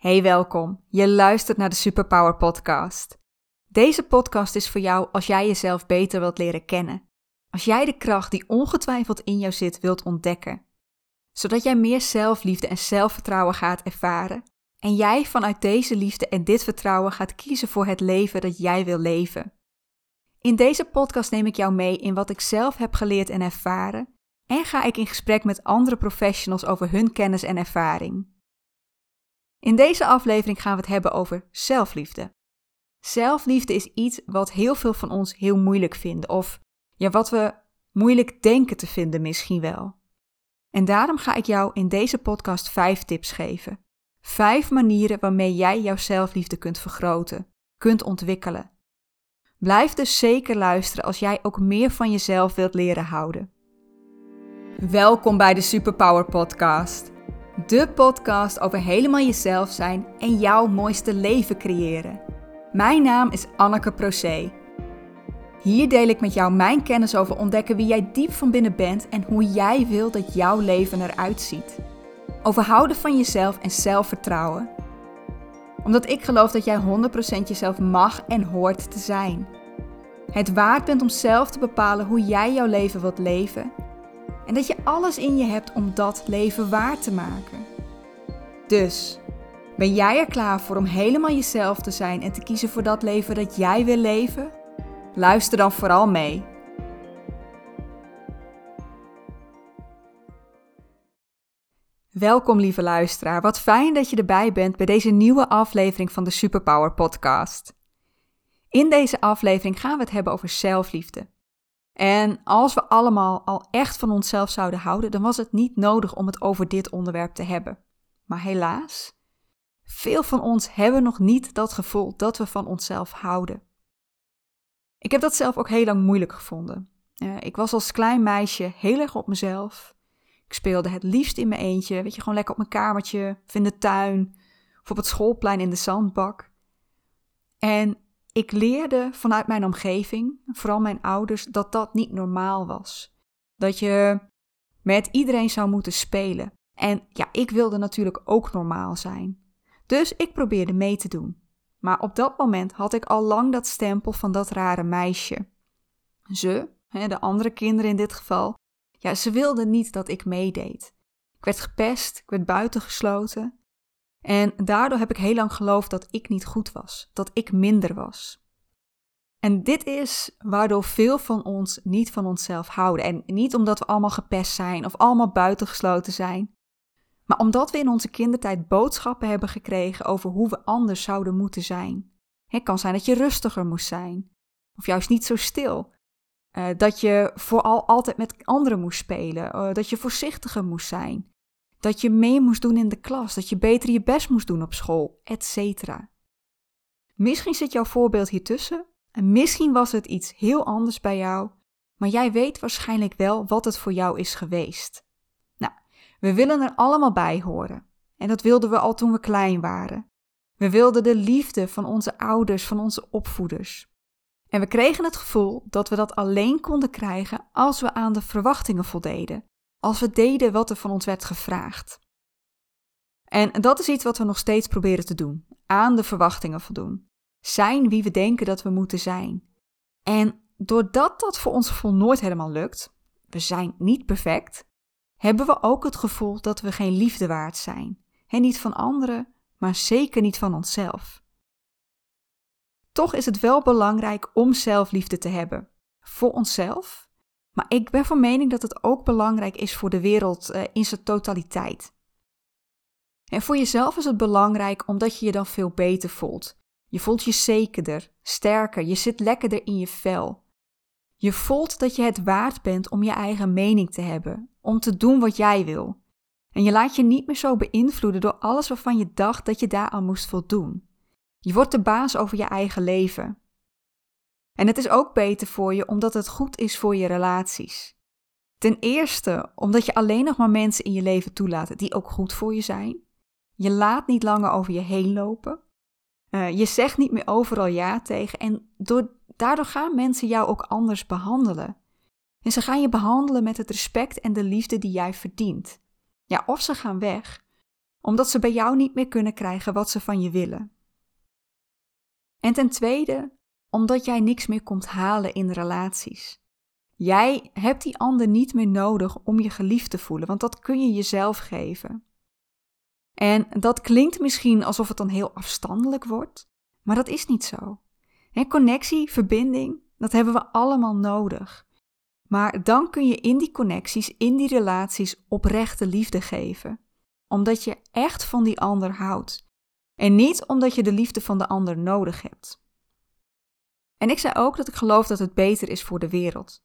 Hey, welkom. Je luistert naar de Superpower Podcast. Deze podcast is voor jou als jij jezelf beter wilt leren kennen. Als jij de kracht die ongetwijfeld in jou zit wilt ontdekken. Zodat jij meer zelfliefde en zelfvertrouwen gaat ervaren. En jij vanuit deze liefde en dit vertrouwen gaat kiezen voor het leven dat jij wil leven. In deze podcast neem ik jou mee in wat ik zelf heb geleerd en ervaren. En ga ik in gesprek met andere professionals over hun kennis en ervaring. In deze aflevering gaan we het hebben over zelfliefde. Zelfliefde is iets wat heel veel van ons heel moeilijk vinden, of ja, wat we moeilijk denken te vinden misschien wel. En daarom ga ik jou in deze podcast vijf tips geven. Vijf manieren waarmee jij jouw zelfliefde kunt vergroten, kunt ontwikkelen. Blijf dus zeker luisteren als jij ook meer van jezelf wilt leren houden. Welkom bij de Superpower Podcast. De podcast over helemaal jezelf zijn en jouw mooiste leven creëren. Mijn naam is Anneke Procé. Hier deel ik met jou mijn kennis over ontdekken wie jij diep van binnen bent en hoe jij wil dat jouw leven eruit ziet. Over houden van jezelf en zelfvertrouwen. Omdat ik geloof dat jij 100% jezelf mag en hoort te zijn. Het waard bent om zelf te bepalen hoe jij jouw leven wilt leven en dat je alles in je hebt om dat leven waar te maken. Dus, ben jij er klaar voor om helemaal jezelf te zijn en te kiezen voor dat leven dat jij wil leven? Luister dan vooral mee. Welkom lieve luisteraar, wat fijn dat je erbij bent bij deze nieuwe aflevering van de Superpower Podcast. In deze aflevering gaan we het hebben over zelfliefde. En als we allemaal al echt van onszelf zouden houden, dan was het niet nodig om het over dit onderwerp te hebben. Maar helaas, veel van ons hebben nog niet dat gevoel dat we van onszelf houden. Ik heb dat zelf ook heel lang moeilijk gevonden. ik was als klein meisje heel erg op mezelf. Ik speelde het liefst in mijn eentje, weet je, gewoon lekker op mijn kamertje, of in de tuin, of op het schoolplein in de zandbak. En ik leerde vanuit mijn omgeving, vooral mijn ouders, dat dat niet normaal was. Dat je met iedereen zou moeten spelen. En ja, ik wilde natuurlijk ook normaal zijn. Dus ik probeerde mee te doen. Maar op dat moment had ik al lang dat stempel van dat rare meisje. Ze, de andere kinderen in dit geval, ja, ze wilden niet dat ik meedeed. Ik werd gepest, ik werd buitengesloten. En daardoor heb ik heel lang geloofd dat ik niet goed was, dat ik minder was. En dit is waardoor veel van ons niet van onszelf houden. En niet omdat we allemaal gepest zijn of allemaal buitengesloten zijn, maar omdat we in onze kindertijd boodschappen hebben gekregen over hoe we anders zouden moeten zijn. Het kan zijn dat je rustiger moest zijn, of juist niet zo stil. Uh, dat je vooral altijd met anderen moest spelen, uh, dat je voorzichtiger moest zijn, dat je mee moest doen in de klas, dat je beter je best moest doen op school, etc. Misschien zit jouw voorbeeld hier tussen en misschien was het iets heel anders bij jou, maar jij weet waarschijnlijk wel wat het voor jou is geweest. Nou, we willen er allemaal bij horen. En dat wilden we al toen we klein waren. We wilden de liefde van onze ouders, van onze opvoeders. En we kregen het gevoel dat we dat alleen konden krijgen als we aan de verwachtingen voldeden als we deden wat er van ons werd gevraagd. En dat is iets wat we nog steeds proberen te doen: aan de verwachtingen voldoen. Zijn wie we denken dat we moeten zijn. En doordat dat voor ons gevoel nooit helemaal lukt, we zijn niet perfect, hebben we ook het gevoel dat we geen liefde waard zijn. En niet van anderen, maar zeker niet van onszelf. Toch is het wel belangrijk om zelfliefde te hebben. Voor onszelf maar ik ben van mening dat het ook belangrijk is voor de wereld uh, in zijn totaliteit. En voor jezelf is het belangrijk omdat je je dan veel beter voelt. Je voelt je zekerder, sterker, je zit lekkerder in je vel. Je voelt dat je het waard bent om je eigen mening te hebben, om te doen wat jij wil. En je laat je niet meer zo beïnvloeden door alles waarvan je dacht dat je daaraan moest voldoen. Je wordt de baas over je eigen leven. En het is ook beter voor je omdat het goed is voor je relaties. Ten eerste omdat je alleen nog maar mensen in je leven toelaat die ook goed voor je zijn. Je laat niet langer over je heen lopen. Uh, je zegt niet meer overal ja tegen en door, daardoor gaan mensen jou ook anders behandelen. En ze gaan je behandelen met het respect en de liefde die jij verdient. Ja, of ze gaan weg. omdat ze bij jou niet meer kunnen krijgen wat ze van je willen. En ten tweede, omdat jij niks meer komt halen in relaties. Jij hebt die ander niet meer nodig om je geliefd te voelen, want dat kun je jezelf geven. En dat klinkt misschien alsof het dan heel afstandelijk wordt, maar dat is niet zo. connectie, verbinding, dat hebben we allemaal nodig. Maar dan kun je in die connecties, in die relaties oprechte liefde geven. Omdat je echt van die ander houdt. En niet omdat je de liefde van de ander nodig hebt. En ik zei ook dat ik geloof dat het beter is voor de wereld.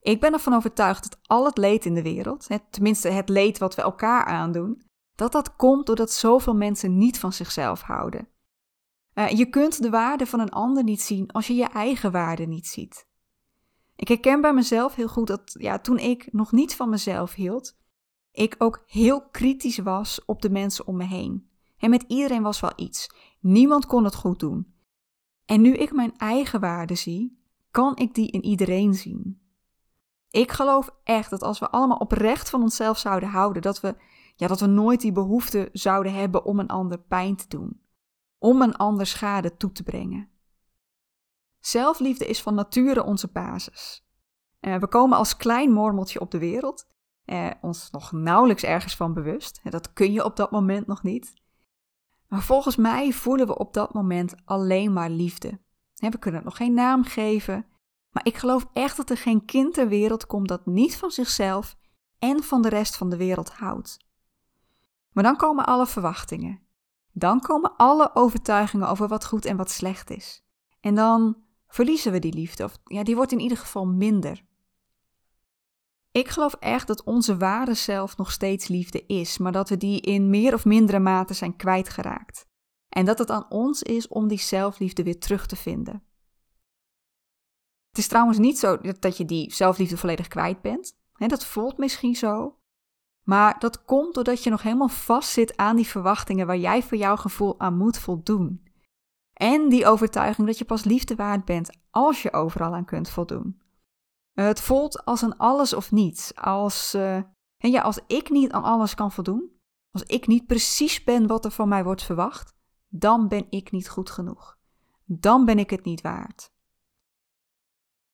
Ik ben ervan overtuigd dat al het leed in de wereld, tenminste het leed wat we elkaar aandoen, dat dat komt doordat zoveel mensen niet van zichzelf houden. Uh, je kunt de waarde van een ander niet zien als je je eigen waarde niet ziet. Ik herken bij mezelf heel goed dat ja, toen ik nog niet van mezelf hield, ik ook heel kritisch was op de mensen om me heen. En met iedereen was wel iets. Niemand kon het goed doen. En nu ik mijn eigen waarde zie, kan ik die in iedereen zien. Ik geloof echt dat als we allemaal oprecht van onszelf zouden houden, dat we, ja, dat we nooit die behoefte zouden hebben om een ander pijn te doen, om een ander schade toe te brengen. Zelfliefde is van nature onze basis. Uh, we komen als klein mormeltje op de wereld, uh, ons nog nauwelijks ergens van bewust. Dat kun je op dat moment nog niet. Maar volgens mij voelen we op dat moment alleen maar liefde. We kunnen het nog geen naam geven, maar ik geloof echt dat er geen kind ter wereld komt dat niet van zichzelf en van de rest van de wereld houdt. Maar dan komen alle verwachtingen. Dan komen alle overtuigingen over wat goed en wat slecht is. En dan verliezen we die liefde, of ja, die wordt in ieder geval minder. Ik geloof echt dat onze ware zelf nog steeds liefde is, maar dat we die in meer of mindere mate zijn kwijtgeraakt. En dat het aan ons is om die zelfliefde weer terug te vinden. Het is trouwens niet zo dat je die zelfliefde volledig kwijt bent. dat voelt misschien zo. Maar dat komt doordat je nog helemaal vastzit aan die verwachtingen waar jij voor jouw gevoel aan moet voldoen. En die overtuiging dat je pas liefde waard bent als je overal aan kunt voldoen. Het voelt als een alles of niets. Als, uh, en ja, als ik niet aan alles kan voldoen, als ik niet precies ben wat er van mij wordt verwacht, dan ben ik niet goed genoeg. Dan ben ik het niet waard.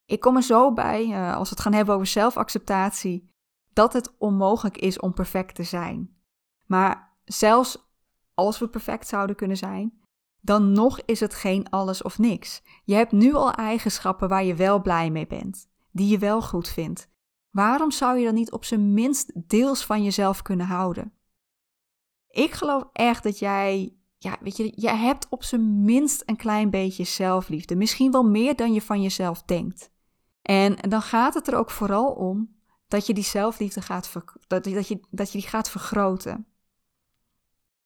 Ik kom er zo bij, uh, als we het gaan hebben over zelfacceptatie, dat het onmogelijk is om perfect te zijn. Maar zelfs als we perfect zouden kunnen zijn, dan nog is het geen alles of niks. Je hebt nu al eigenschappen waar je wel blij mee bent, die je wel goed vindt. Waarom zou je dan niet op zijn minst deels van jezelf kunnen houden? Ik geloof echt dat jij, ja, weet je, jij hebt op zijn minst een klein beetje zelfliefde. Misschien wel meer dan je van jezelf denkt. En dan gaat het er ook vooral om dat je die zelfliefde gaat, dat, dat, je, dat je die gaat vergroten.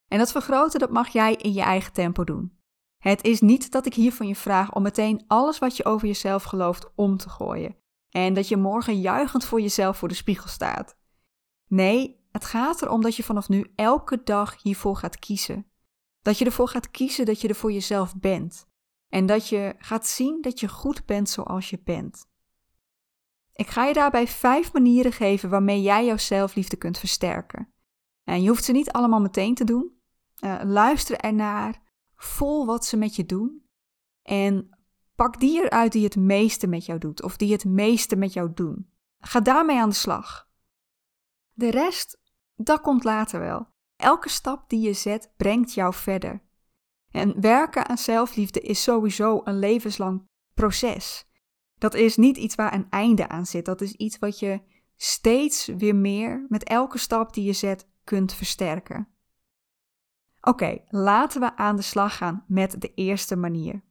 En dat vergroten, dat mag jij in je eigen tempo doen. Het is niet dat ik hier van je vraag om meteen alles wat je over jezelf gelooft om te gooien. En dat je morgen juichend voor jezelf voor de spiegel staat. Nee, het gaat erom dat je vanaf nu elke dag hiervoor gaat kiezen. Dat je ervoor gaat kiezen dat je er voor jezelf bent. En dat je gaat zien dat je goed bent zoals je bent. Ik ga je daarbij vijf manieren geven waarmee jij jouw zelfliefde kunt versterken. En je hoeft ze niet allemaal meteen te doen. Uh, luister ernaar, vol wat ze met je doen. En pak die eruit die het meeste met jou doet, of die het meeste met jou doen. Ga daarmee aan de slag. De rest, dat komt later wel. Elke stap die je zet, brengt jou verder. En werken aan zelfliefde is sowieso een levenslang proces. Dat is niet iets waar een einde aan zit. Dat is iets wat je steeds weer meer met elke stap die je zet kunt versterken. Oké, laten we aan de slag gaan met de eerste manier.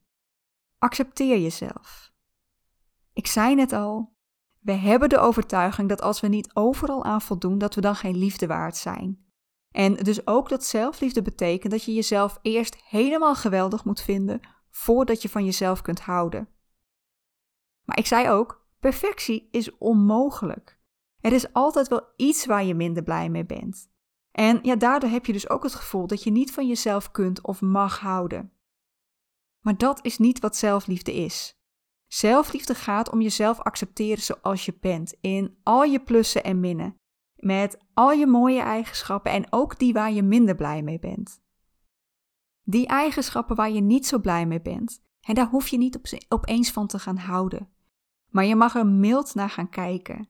Accepteer jezelf. Ik zei net al, we hebben de overtuiging dat als we niet overal aan voldoen, dat we dan geen liefde waard zijn. En dus ook dat zelfliefde betekent dat je jezelf eerst helemaal geweldig moet vinden voordat je van jezelf kunt houden. Maar ik zei ook, perfectie is onmogelijk. Er is altijd wel iets waar je minder blij mee bent. En ja, daardoor heb je dus ook het gevoel dat je niet van jezelf kunt of mag houden. Maar dat is niet wat zelfliefde is. Zelfliefde gaat om jezelf accepteren zoals je bent, in al je plussen en minnen. met al je mooie eigenschappen en ook die waar je minder blij mee bent. Die eigenschappen waar je niet zo blij mee bent, en daar hoef je niet op, opeens van te gaan houden. Maar je mag er mild naar gaan kijken.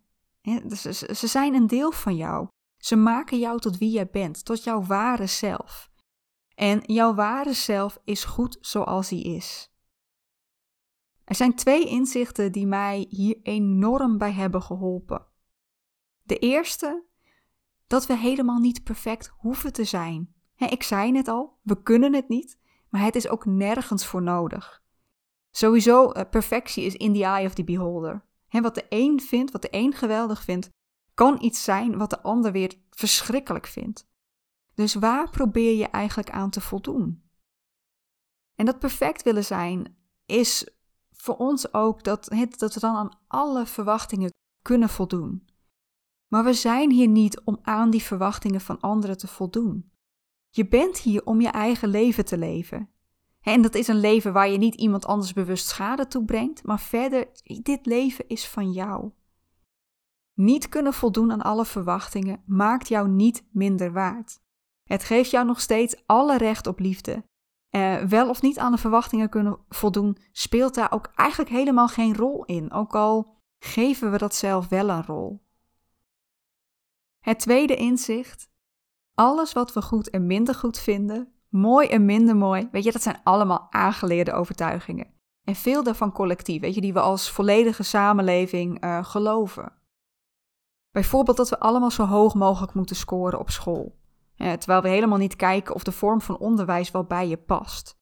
Dus ze zijn een deel van jou. Ze maken jou tot wie jij bent, tot jouw ware zelf. En jouw ware zelf is goed zoals hij is. Er zijn twee inzichten die mij hier enorm bij hebben geholpen. De eerste, dat we helemaal niet perfect hoeven te zijn. ik zei het al, we kunnen het niet, maar het is ook nergens voor nodig. Sowieso, uh, perfectie is in the eye of the beholder. wat de een vindt, wat de een geweldig vindt, kan iets zijn wat de ander weer verschrikkelijk vindt. Dus waar probeer je eigenlijk aan te voldoen? En dat perfect willen zijn is voor ons ook dat, dat we dan aan alle verwachtingen kunnen voldoen. Maar we zijn hier niet om aan die verwachtingen van anderen te voldoen. Je bent hier om je eigen leven te leven. En dat is een leven waar je niet iemand anders bewust schade toebrengt, maar verder, dit leven is van jou. Niet kunnen voldoen aan alle verwachtingen maakt jou niet minder waard. Het geeft jou nog steeds alle recht op liefde. Eh, wel of niet aan de verwachtingen kunnen voldoen, speelt daar ook eigenlijk helemaal geen rol in, ook al geven we dat zelf wel een rol. Het tweede inzicht: alles wat we goed en minder goed vinden, mooi en minder mooi, weet je, dat zijn allemaal aangeleerde overtuigingen. En veel daarvan collectief, weet je, die we als volledige samenleving uh, geloven. Bijvoorbeeld dat we allemaal zo hoog mogelijk moeten scoren op school. Terwijl we helemaal niet kijken of de vorm van onderwijs wel bij je past.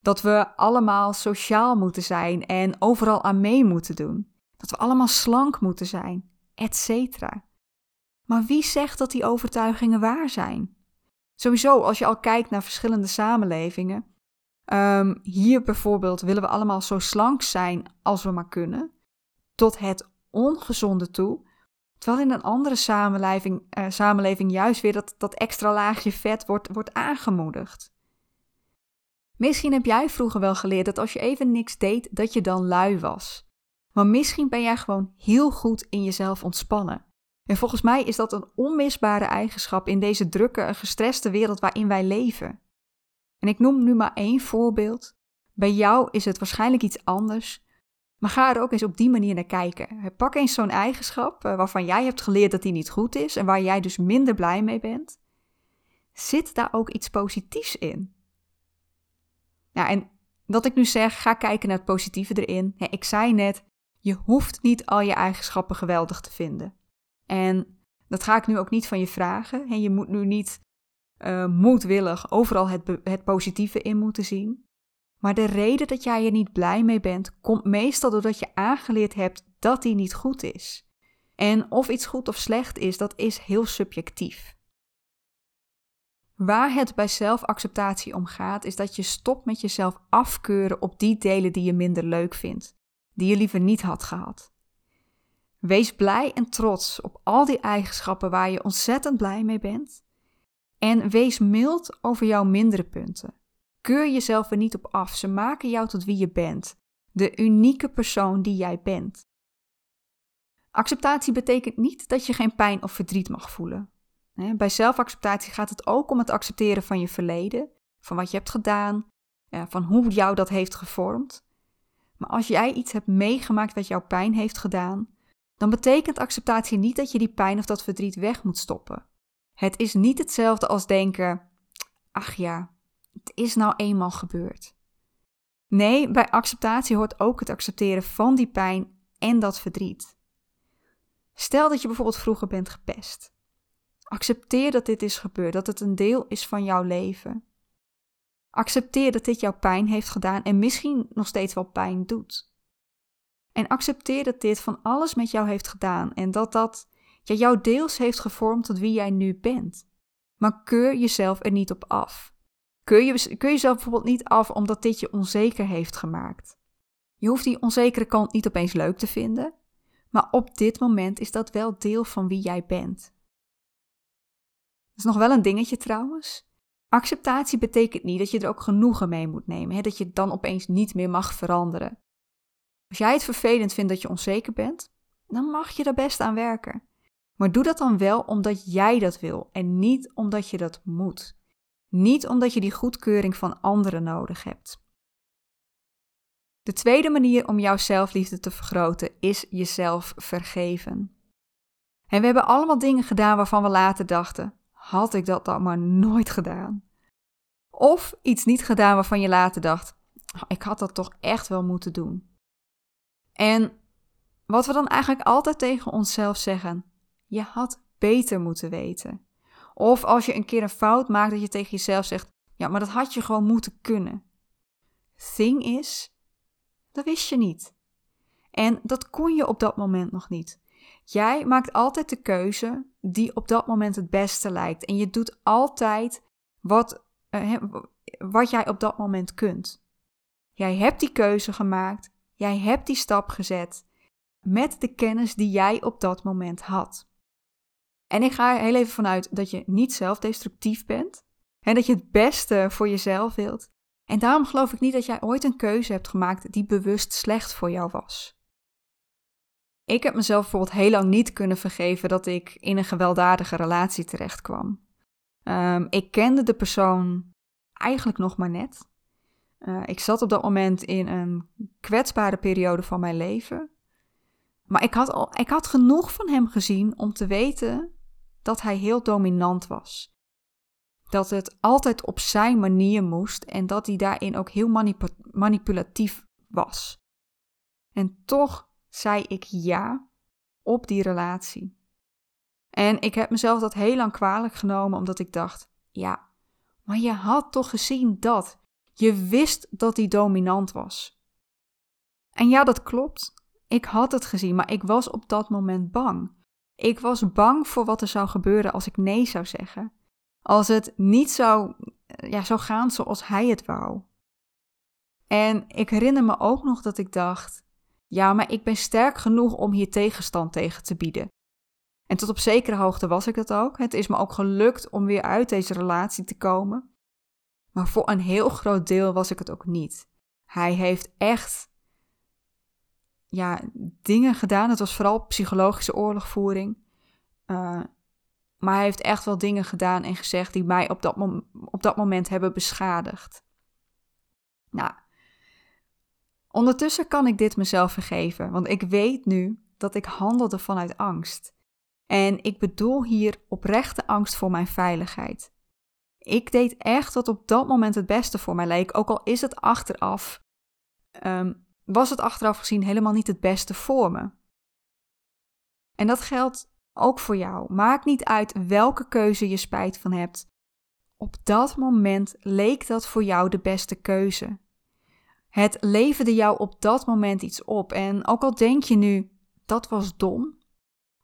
Dat we allemaal sociaal moeten zijn en overal aan mee moeten doen. Dat we allemaal slank moeten zijn, etc. Maar wie zegt dat die overtuigingen waar zijn? Sowieso, als je al kijkt naar verschillende samenlevingen. Um, hier bijvoorbeeld willen we allemaal zo slank zijn als we maar kunnen. Tot het ongezonde toe. Terwijl in een andere samenleving, uh, samenleving juist weer dat, dat extra laagje vet wordt, wordt aangemoedigd. Misschien heb jij vroeger wel geleerd dat als je even niks deed, dat je dan lui was. Maar misschien ben jij gewoon heel goed in jezelf ontspannen. En volgens mij is dat een onmisbare eigenschap in deze drukke en gestreste wereld waarin wij leven. En ik noem nu maar één voorbeeld. Bij jou is het waarschijnlijk iets anders, maar ga er ook eens op die manier naar kijken. Pak eens zo'n eigenschap eh, waarvan jij hebt geleerd dat die niet goed is en waar jij dus minder blij mee bent. Zit daar ook iets positiefs in? Ja, en wat ik nu zeg, ga kijken naar het positieve erin. ik zei net, je hoeft niet al je eigenschappen geweldig te vinden. En dat ga ik nu ook niet van je vragen. En je moet nu niet uh, moedwillig overal het, het positieve in moeten zien. Maar de reden dat jij er niet blij mee bent, komt meestal doordat je aangeleerd hebt dat die niet goed is. En of iets goed of slecht is, dat is heel subjectief. Waar het bij zelfacceptatie om gaat, is dat je stopt met jezelf afkeuren op die delen die je minder leuk vindt, die je liever niet had gehad. Wees blij en trots op al die eigenschappen waar je ontzettend blij mee bent. En wees mild over jouw mindere punten. Keur jezelf er niet op af, ze maken jou tot wie je bent, de unieke persoon die jij bent. Acceptatie betekent niet dat je geen pijn of verdriet mag voelen. Bij zelfacceptatie gaat het ook om het accepteren van je verleden, van wat je hebt gedaan, van hoe jou dat heeft gevormd. Maar als jij iets hebt meegemaakt wat jou pijn heeft gedaan, dan betekent acceptatie niet dat je die pijn of dat verdriet weg moet stoppen. Het is niet hetzelfde als denken: ach ja, het is nou eenmaal gebeurd. Nee, bij acceptatie hoort ook het accepteren van die pijn en dat verdriet. Stel dat je bijvoorbeeld vroeger bent gepest. Accepteer dat dit is gebeurd, dat het een deel is van jouw leven. Accepteer dat dit jou pijn heeft gedaan en misschien nog steeds wel pijn doet. En accepteer dat dit van alles met jou heeft gedaan en dat dat jou deels heeft gevormd tot wie jij nu bent. Maar keur jezelf er niet op af. Keur, je, keur jezelf bijvoorbeeld niet af omdat dit je onzeker heeft gemaakt. Je hoeft die onzekere kant niet opeens leuk te vinden, maar op dit moment is dat wel deel van wie jij bent. Dat is nog wel een dingetje trouwens. Acceptatie betekent niet dat je er ook genoegen mee moet nemen, hè? dat je dan opeens niet meer mag veranderen. Als jij het vervelend vindt dat je onzeker bent, dan mag je er best aan werken. Maar doe dat dan wel omdat jij dat wil en niet omdat je dat moet. Niet omdat je die goedkeuring van anderen nodig hebt. De tweede manier om jouw zelfliefde te vergroten is jezelf vergeven. En we hebben allemaal dingen gedaan waarvan we later dachten: had ik dat dan maar nooit gedaan? Of iets niet gedaan waarvan je later dacht: oh, ik had dat toch echt wel moeten doen. En wat we dan eigenlijk altijd tegen onszelf zeggen: je had beter moeten weten. Of als je een keer een fout maakt, dat je tegen jezelf zegt: ja, maar dat had je gewoon moeten kunnen. Thing is, dat wist je niet. En dat kon je op dat moment nog niet. Jij maakt altijd de keuze die op dat moment het beste lijkt. En je doet altijd wat, uh, wat jij op dat moment kunt. Jij hebt die keuze gemaakt. Jij hebt die stap gezet. Met de kennis die jij op dat moment had. En ik ga er heel even vanuit dat je niet zelfdestructief bent. En dat je het beste voor jezelf wilt. En daarom geloof ik niet dat jij ooit een keuze hebt gemaakt die bewust slecht voor jou was. Ik heb mezelf bijvoorbeeld heel lang niet kunnen vergeven dat ik in een gewelddadige relatie terecht kwam. Ehm, ik kende de persoon eigenlijk nog maar net. Uh, ik zat op dat moment in een kwetsbare periode van mijn leven. Maar ik had, al, ik had genoeg van hem gezien om te weten dat hij heel dominant was. Dat het altijd op zijn manier moest en dat hij daarin ook heel manipulatief was. En toch zei ik ja op die relatie. En ik heb mezelf dat heel lang kwalijk genomen, omdat ik dacht: ja, maar je had toch gezien dat. Je wist dat hij dominant was. En ja, dat klopt. Ik had het gezien, maar ik was op dat moment bang. Ik was bang voor wat er zou gebeuren als ik nee zou zeggen. Als het niet zou, ja, zou gaan zoals hij het wou. En ik herinner me ook nog dat ik dacht: ja, maar ik ben sterk genoeg om hier tegenstand tegen te bieden. En tot op zekere hoogte was ik dat ook. Het is me ook gelukt om weer uit deze relatie te komen. Maar voor een heel groot deel was ik het ook niet. Hij heeft echt ja, dingen gedaan. Het was vooral psychologische oorlogvoering. Uh, maar hij heeft echt wel dingen gedaan en gezegd die mij op dat, op dat moment hebben beschadigd. Nou, Ondertussen kan ik dit mezelf vergeven, want ik weet nu dat ik handelde vanuit angst. En ik bedoel hier oprechte angst voor mijn veiligheid. Ik deed echt wat op dat moment het beste voor mij leek, ook al is het achteraf, um, was het achteraf gezien helemaal niet het beste voor me. En dat geldt ook voor jou. Maakt niet uit welke keuze je spijt van hebt. Op dat moment leek dat voor jou de beste keuze. Het leverde jou op dat moment iets op. En ook al denk je nu, dat was dom,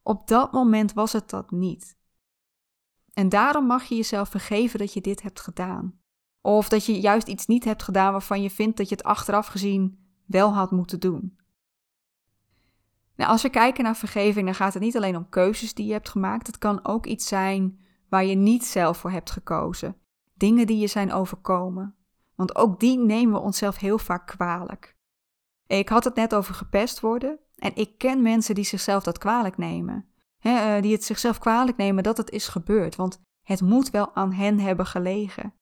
op dat moment was het dat niet. En daarom mag je jezelf vergeven dat je dit hebt gedaan. Of dat je juist iets niet hebt gedaan waarvan je vindt dat je het achteraf gezien wel had moeten doen. Nou, als we kijken naar vergeving, dan gaat het niet alleen om keuzes die je hebt gemaakt. Het kan ook iets zijn waar je niet zelf voor hebt gekozen. Dingen die je zijn overkomen. Want ook die nemen we onszelf heel vaak kwalijk. Ik had het net over gepest worden. En ik ken mensen die zichzelf dat kwalijk nemen. Eh, die het zichzelf kwalijk nemen dat het is gebeurd. Want het moet wel aan hen hebben gelegen.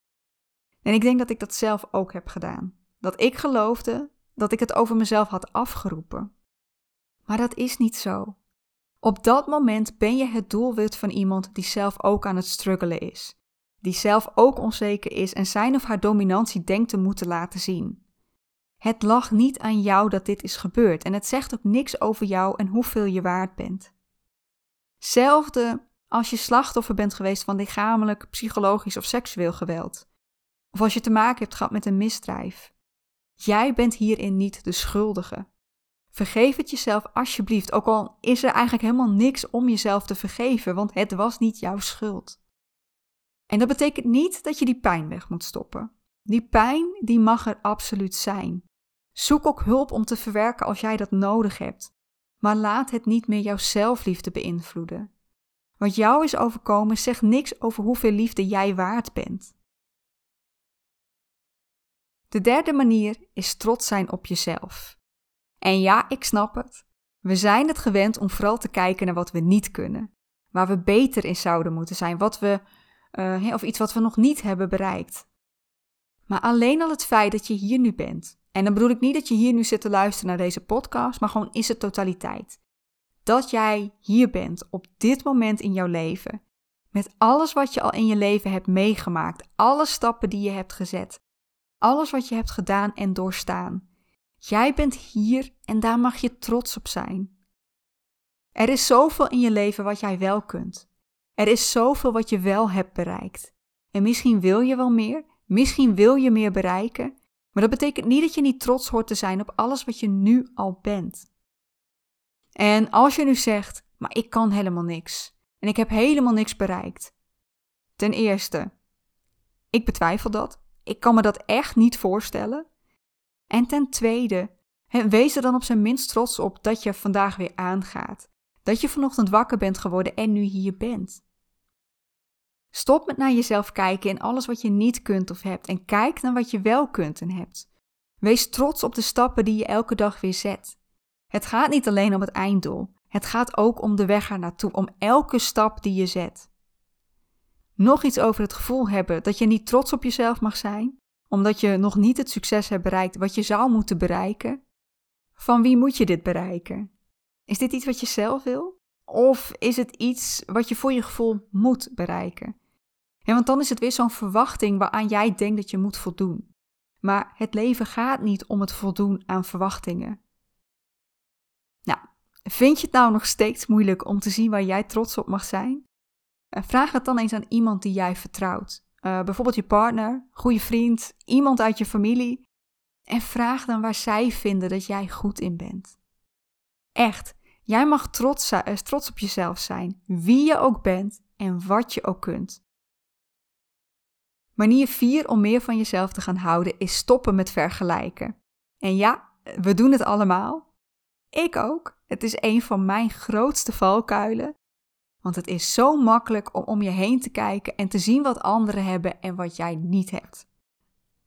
En ik denk dat ik dat zelf ook heb gedaan. Dat ik geloofde dat ik het over mezelf had afgeroepen. Maar dat is niet zo. Op dat moment ben je het doelwit van iemand die zelf ook aan het struggelen is die zelf ook onzeker is en zijn of haar dominantie denkt te moeten laten zien. Het lag niet aan jou dat dit is gebeurd en het zegt ook niks over jou en hoeveel je waard bent. Zelfde als je slachtoffer bent geweest van lichamelijk, psychologisch of seksueel geweld. Of als je te maken hebt gehad met een misdrijf. Jij bent hierin niet de schuldige. Vergeef het jezelf alsjeblieft, ook al is er eigenlijk helemaal niks om jezelf te vergeven, want het was niet jouw schuld. En dat betekent niet dat je die pijn weg moet stoppen. Die pijn, die mag er absoluut zijn. Zoek ook hulp om te verwerken als jij dat nodig hebt. Maar laat het niet meer jouw zelfliefde beïnvloeden. Wat jou is overkomen zegt niks over hoeveel liefde jij waard bent. De derde manier is trots zijn op jezelf. En ja, ik snap het. We zijn het gewend om vooral te kijken naar wat we niet kunnen. waar we beter in zouden moeten zijn, wat we, uh, of iets wat we nog niet hebben bereikt. Maar alleen al het feit dat je hier nu bent, en dan bedoel ik niet dat je hier nu zit te luisteren naar deze podcast, maar gewoon is het totaliteit. Dat jij hier bent op dit moment in jouw leven, met alles wat je al in je leven hebt meegemaakt, alle stappen die je hebt gezet, alles wat je hebt gedaan en doorstaan. Jij bent hier en daar mag je trots op zijn. Er is zoveel in je leven wat jij wel kunt. Er is zoveel wat je wel hebt bereikt. En misschien wil je wel meer, misschien wil je meer bereiken, maar dat betekent niet dat je niet trots hoort te zijn op alles wat je nu al bent. En als je nu zegt, maar ik kan helemaal niks en ik heb helemaal niks bereikt. Ten eerste, ik betwijfel dat. Ik kan me dat echt niet voorstellen. En ten tweede, wees er dan op zijn minst trots op dat je vandaag weer aangaat. Dat je vanochtend wakker bent geworden en nu hier bent. Stop met naar jezelf kijken in alles wat je niet kunt of hebt en kijk naar wat je wel kunt en hebt. Wees trots op de stappen die je elke dag weer zet. Het gaat niet alleen om het einddoel, het gaat ook om de weg er naartoe, om elke stap die je zet. Nog iets over het gevoel hebben dat je niet trots op jezelf mag zijn, omdat je nog niet het succes hebt bereikt wat je zou moeten bereiken. Van wie moet je dit bereiken? Is dit iets wat je zelf wil? Of is het iets wat je voor je gevoel moet bereiken? Want dan is het weer zo'n verwachting waaraan jij denkt dat je moet voldoen. Maar het leven gaat niet om het voldoen aan verwachtingen. Nou, vind je het nou nog steeds moeilijk om te zien waar jij trots op mag zijn? Eh, vraag het dan eens aan iemand die jij vertrouwt. Uh, bijvoorbeeld je partner, goede vriend, iemand uit je familie. En vraag dan waar zij vinden dat jij goed in bent. Echt, jij mag trots, uh, trots op jezelf zijn, wie je ook bent en wat je ook kunt. Manier 4 om meer van jezelf te gaan houden is stoppen met vergelijken. En ja, we doen het allemaal. Ik ook. Het is een van mijn grootste valkuilen. Want het is zo makkelijk om om je heen te kijken en te zien wat anderen hebben en wat jij niet hebt.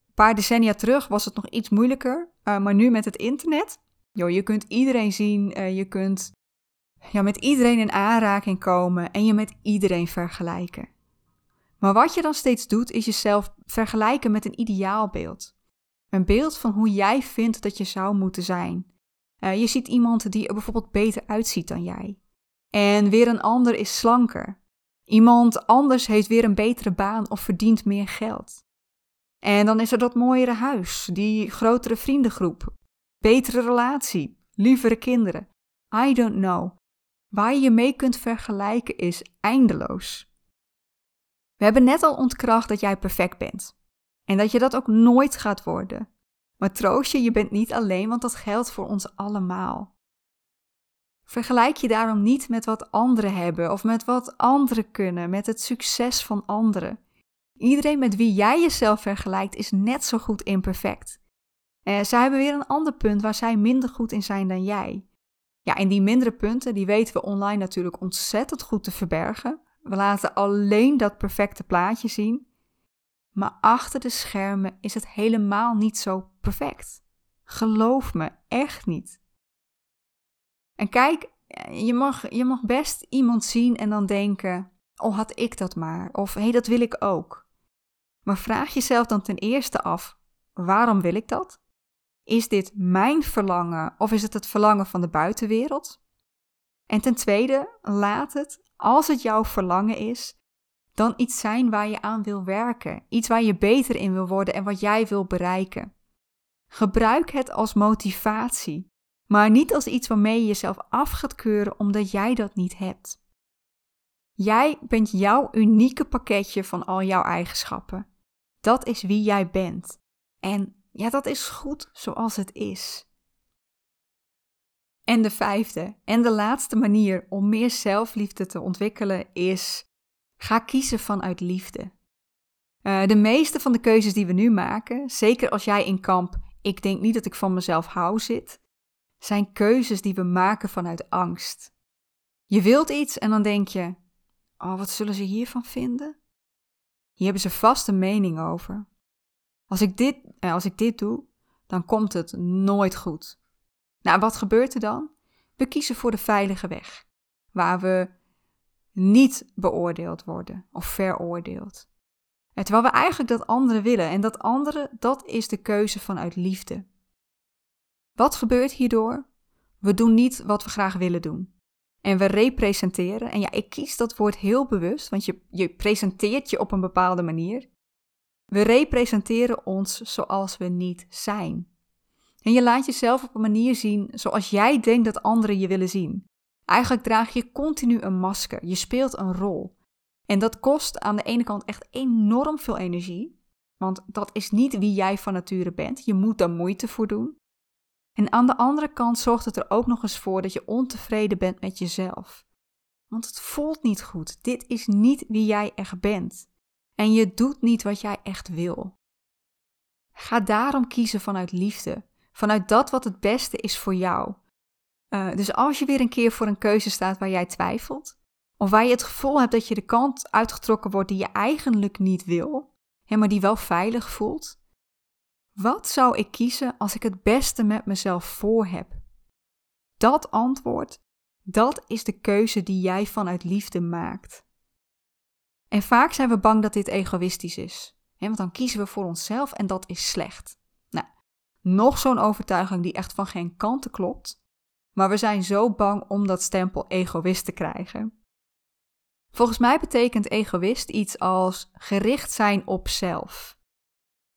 Een paar decennia terug was het nog iets moeilijker, uh, maar nu met het internet, joh, je kunt iedereen zien, uh, je kunt ja, met iedereen in aanraking komen en je met iedereen vergelijken. Maar wat je dan steeds doet, is jezelf vergelijken met een ideaalbeeld. Een beeld van hoe jij vindt dat je zou moeten zijn. Uh, je ziet iemand die er bijvoorbeeld beter uitziet dan jij. En weer een ander is slanker. Iemand anders heeft weer een betere baan of verdient meer geld. En dan is er dat mooiere huis, die grotere vriendengroep, betere relatie, lievere kinderen. I don't know. Waar je je mee kunt vergelijken is eindeloos. We hebben net al ontkracht dat jij perfect bent. En dat je dat ook nooit gaat worden. Maar troost je, je bent niet alleen, want dat geldt voor ons allemaal. Vergelijk je daarom niet met wat anderen hebben of met wat anderen kunnen, met het succes van anderen. Iedereen met wie jij jezelf vergelijkt is net zo goed imperfect. En zij hebben weer een ander punt waar zij minder goed in zijn dan jij. Ja, en die mindere punten, die weten we online natuurlijk ontzettend goed te verbergen. We laten alleen dat perfecte plaatje zien. Maar achter de schermen is het helemaal niet zo perfect. Geloof me, echt niet. En kijk, je mag, je mag best iemand zien en dan denken: Oh, had ik dat maar? Of hé, hey, dat wil ik ook. Maar vraag jezelf dan ten eerste af: waarom wil ik dat? Is dit mijn verlangen of is het het verlangen van de buitenwereld? En ten tweede, laat het, als het jouw verlangen is, dan iets zijn waar je aan wil werken, iets waar je beter in wil worden en wat jij wil bereiken. Gebruik het als motivatie maar niet als iets waarmee je jezelf af gaat keuren omdat jij dat niet hebt. Jij bent jouw unieke pakketje van al jouw eigenschappen. Dat is wie jij bent. En ja, dat is goed zoals het is. En de vijfde en de laatste manier om meer zelfliefde te ontwikkelen is: ga kiezen vanuit liefde. Uh, de meeste van de keuzes die we nu maken, zeker als jij in kamp ik denk niet dat ik van mezelf hou zit, zijn keuzes die we maken vanuit angst. Je wilt iets en dan denk je: Oh, wat zullen ze hiervan vinden? Hier hebben ze vast een mening over. Als ik dit, eh, als ik dit doe, dan komt het nooit goed. Nou, wat gebeurt er dan? We kiezen voor de veilige weg, waar we niet beoordeeld worden of veroordeeld. Terwijl we eigenlijk dat andere willen en dat andere, dat is de keuze vanuit liefde. Wat gebeurt hierdoor? We doen niet wat we graag willen doen. En we representeren, en ja, ik kies dat woord heel bewust, want je, je presenteert je op een bepaalde manier. We representeren ons zoals we niet zijn. En je laat jezelf op een manier zien zoals jij denkt dat anderen je willen zien. Eigenlijk draag je continu een masker, je speelt een rol. En dat kost aan de ene kant echt enorm veel energie, want dat is niet wie jij van nature bent. Je moet daar moeite voor doen. En aan de andere kant zorgt het er ook nog eens voor dat je ontevreden bent met jezelf. Want het voelt niet goed. Dit is niet wie jij echt bent. En je doet niet wat jij echt wil. Ga daarom kiezen vanuit liefde, vanuit dat wat het beste is voor jou. Uh, dus als je weer een keer voor een keuze staat waar jij twijfelt, of waar je het gevoel hebt dat je de kant uitgetrokken wordt die je eigenlijk niet wil, maar die wel veilig voelt, wat zou ik kiezen als ik het beste met mezelf voor heb? Dat antwoord, dat is de keuze die jij vanuit liefde maakt. En vaak zijn we bang dat dit egoïstisch is, want dan kiezen we voor onszelf en dat is slecht. Nou, nog zo'n overtuiging die echt van geen kanten klopt, maar we zijn zo bang om dat stempel egoïst te krijgen. Volgens mij betekent egoïst iets als gericht zijn op zelf.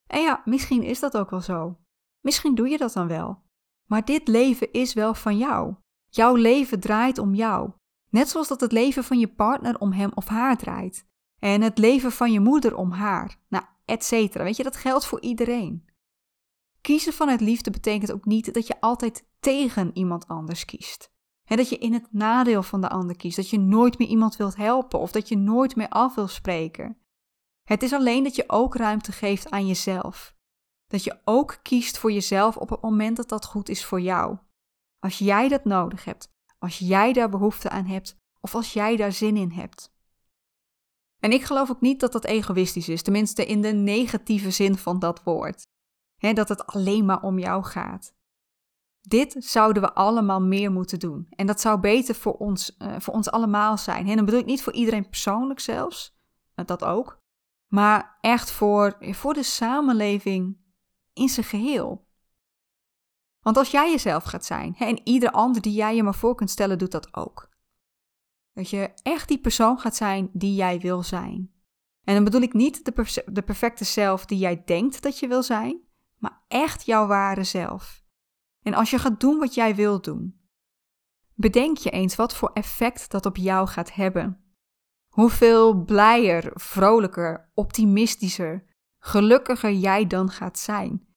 En ja, misschien is dat ook wel zo. Misschien doe je dat dan wel. Maar dit leven is wel van jou. Jouw leven draait om jou. Net zoals dat het leven van je partner om hem of haar draait. En het leven van je moeder om haar. Nou, et cetera. Weet je, dat geldt voor iedereen. Kiezen vanuit liefde betekent ook niet dat je altijd tegen iemand anders kiest. He, dat je in het nadeel van de ander kiest, dat je nooit meer iemand wilt helpen of dat je nooit meer af wil spreken. Het is alleen dat je ook ruimte geeft aan jezelf. Dat je ook kiest voor jezelf op het moment dat dat goed is voor jou. Als jij dat nodig hebt, als jij daar behoefte aan hebt of als jij daar zin in hebt. En ik geloof ook niet dat dat egoïstisch is, tenminste in de negatieve zin van dat woord. dat het alleen maar om jou gaat. Dit zouden we allemaal meer moeten doen. En dat zou beter voor ons, uh, voor ons allemaal zijn. En dan bedoel ik niet voor iedereen persoonlijk zelfs, dat ook maar echt voor, voor de samenleving in zijn geheel. Want als jij jezelf gaat zijn, hè, en ieder ander die jij je maar voor kunt stellen, doet dat ook. Dat je echt die persoon gaat zijn die jij wil zijn. En dan bedoel ik niet de, de perfecte zelf die jij denkt dat je wil zijn, maar echt jouw ware zelf. En als je gaat doen wat jij wil doen, bedenk je eens wat voor effect dat op jou gaat hebben. Hoeveel blijer, vrolijker, optimistischer, gelukkiger jij dan gaat zijn.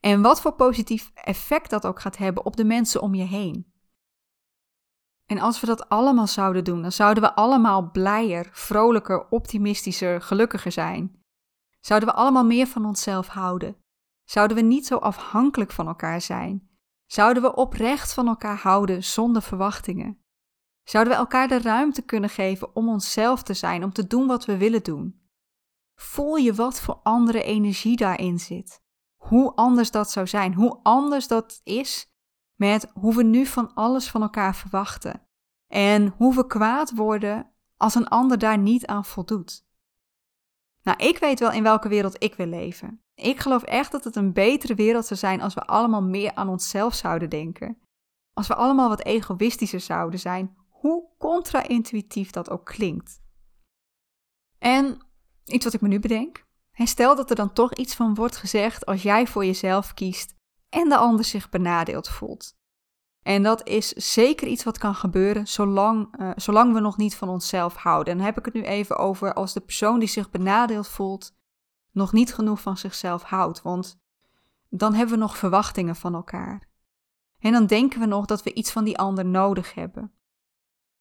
En wat voor positief effect dat ook gaat hebben op de mensen om je heen. En als we dat allemaal zouden doen, dan zouden we allemaal blijer, vrolijker, optimistischer, gelukkiger zijn. Zouden we allemaal meer van onszelf houden. Zouden we niet zo afhankelijk van elkaar zijn. Zouden we oprecht van elkaar houden zonder verwachtingen. Zouden we elkaar de ruimte kunnen geven om onszelf te zijn, om te doen wat we willen doen? Voel je wat voor andere energie daarin zit? Hoe anders dat zou zijn, hoe anders dat is met hoe we nu van alles van elkaar verwachten en hoe we kwaad worden als een ander daar niet aan voldoet. Nou, ik weet wel in welke wereld ik wil leven. Ik geloof echt dat het een betere wereld zou zijn als we allemaal meer aan onszelf zouden denken. Als we allemaal wat egoïstischer zouden zijn, hoe contra-intuïtief dat ook klinkt. En iets wat ik me nu bedenk. Stel dat er dan toch iets van wordt gezegd als jij voor jezelf kiest en de ander zich benadeeld voelt. En dat is zeker iets wat kan gebeuren zolang, uh, zolang we nog niet van onszelf houden. En dan heb ik het nu even over als de persoon die zich benadeeld voelt nog niet genoeg van zichzelf houdt. Want dan hebben we nog verwachtingen van elkaar. En dan denken we nog dat we iets van die ander nodig hebben.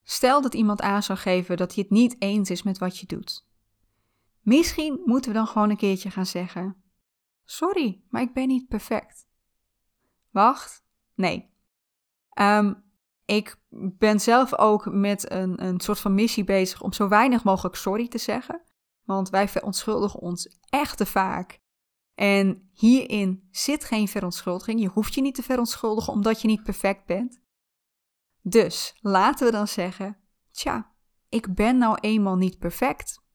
Stel dat iemand aan zou geven dat hij het niet eens is met wat je doet. Misschien moeten we dan gewoon een keertje gaan zeggen: Sorry, maar ik ben niet perfect. Wacht, nee. Ehm, ik ben zelf ook met een, een soort van missie bezig om zo weinig mogelijk sorry te zeggen. Want wij verontschuldigen ons echt te vaak. En hierin zit geen verontschuldiging. Je hoeft je niet te verontschuldigen omdat je niet perfect bent. Dus laten we dan zeggen: Tja, ik ben nou eenmaal niet perfect.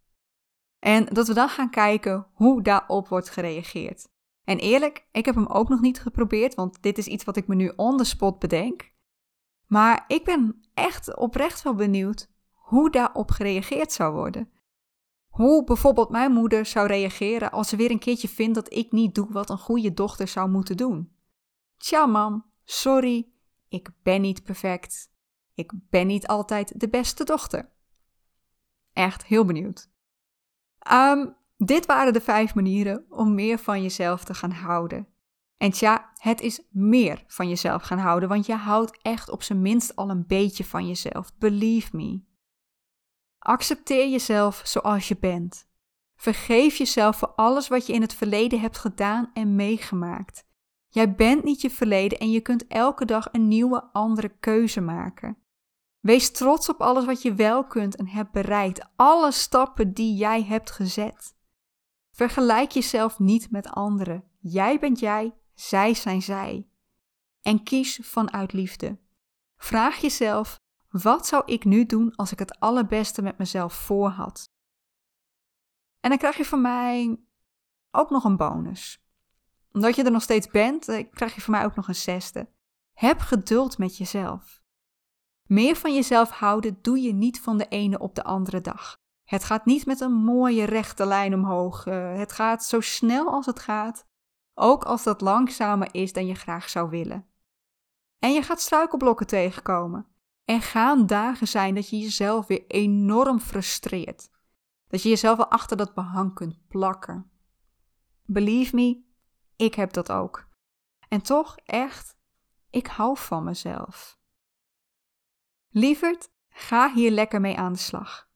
En dat we dan gaan kijken hoe daarop wordt gereageerd. En eerlijk, ik heb hem ook nog niet geprobeerd, want dit is iets wat ik me nu on the spot bedenk. Maar ik ben echt oprecht wel benieuwd hoe daarop gereageerd zou worden. Hoe bijvoorbeeld mijn moeder zou reageren als ze weer een keertje vindt dat ik niet doe wat een goede dochter zou moeten doen. Tja, mam, sorry, ik ben niet perfect. Ik ben niet altijd de beste dochter. Echt heel benieuwd. Um, dit waren de vijf manieren om meer van jezelf te gaan houden. En tja, het is meer van jezelf gaan houden, want je houdt echt op zijn minst al een beetje van jezelf. Believe me. Accepteer jezelf zoals je bent. Vergeef jezelf voor alles wat je in het verleden hebt gedaan en meegemaakt. Jij bent niet je verleden en je kunt elke dag een nieuwe, andere keuze maken. Wees trots op alles wat je wel kunt en hebt bereikt, alle stappen die jij hebt gezet. Vergelijk jezelf niet met anderen. Jij bent jij, zij zijn zij. En kies vanuit liefde. Vraag jezelf: wat zou ik nu doen als ik het allerbeste met mezelf voor had? En dan krijg je van mij ook nog een bonus. Omdat je er nog steeds bent, eh, krijg je van mij ook nog een zesde. Heb geduld met jezelf. Meer van jezelf houden doe je niet van de ene op de andere dag. Het gaat niet met een mooie rechte lijn omhoog. Uh, het gaat zo snel als het gaat, ook als dat langzamer is dan je graag zou willen. En je gaat struikelblokken tegenkomen. Er gaan dagen zijn dat je jezelf weer enorm frustreert. Dat je jezelf wel achter dat behang kunt plakken. Believe me, ik heb dat ook. En toch, echt, ik hou van mezelf. Lieverd, ga hier lekker mee aan de slag.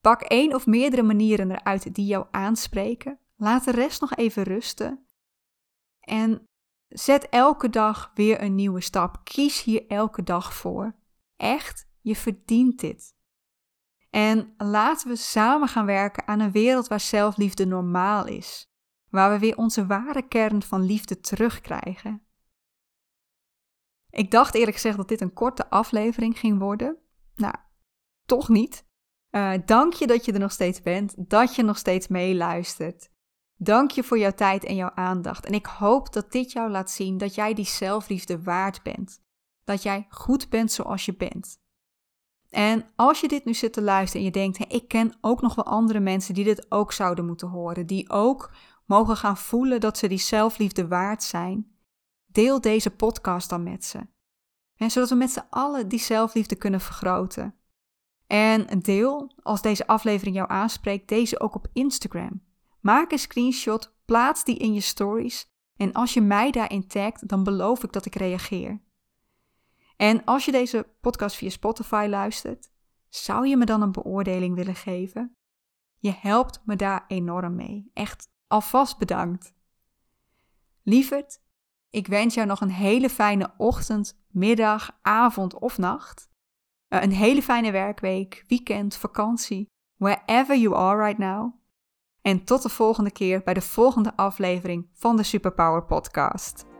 Pak één of meerdere manieren eruit die jou aanspreken. Laat de rest nog even rusten. En zet elke dag weer een nieuwe stap. Kies hier elke dag voor. Echt, je verdient dit. En laten we samen gaan werken aan een wereld waar zelfliefde normaal is. Waar we weer onze ware kern van liefde terugkrijgen. Ik dacht eerlijk gezegd dat dit een korte aflevering ging worden. Nou, toch niet. Uh, dank je dat je er nog steeds bent, dat je nog steeds meeluistert. Dank je voor jouw tijd en jouw aandacht. En ik hoop dat dit jou laat zien dat jij die zelfliefde waard bent. Dat jij goed bent zoals je bent. En als je dit nu zit te luisteren en je denkt, hey, ik ken ook nog wel andere mensen die dit ook zouden moeten horen, die ook mogen gaan voelen dat ze die zelfliefde waard zijn, deel deze podcast dan met ze. En zodat we met z'n allen die zelfliefde kunnen vergroten. En deel, als deze aflevering jou aanspreekt, deze ook op Instagram. Maak een screenshot, plaats die in je stories en als je mij daarin tagt, dan beloof ik dat ik reageer. En als je deze podcast via Spotify luistert, zou je me dan een beoordeling willen geven? Je helpt me daar enorm mee. Echt alvast bedankt. Lieverd, ik wens jou nog een hele fijne ochtend, middag, avond of nacht. Eh, een hele fijne werkweek, weekend, vakantie, wherever you are right now. En tot de volgende keer bij de volgende aflevering van de Superpower Podcast.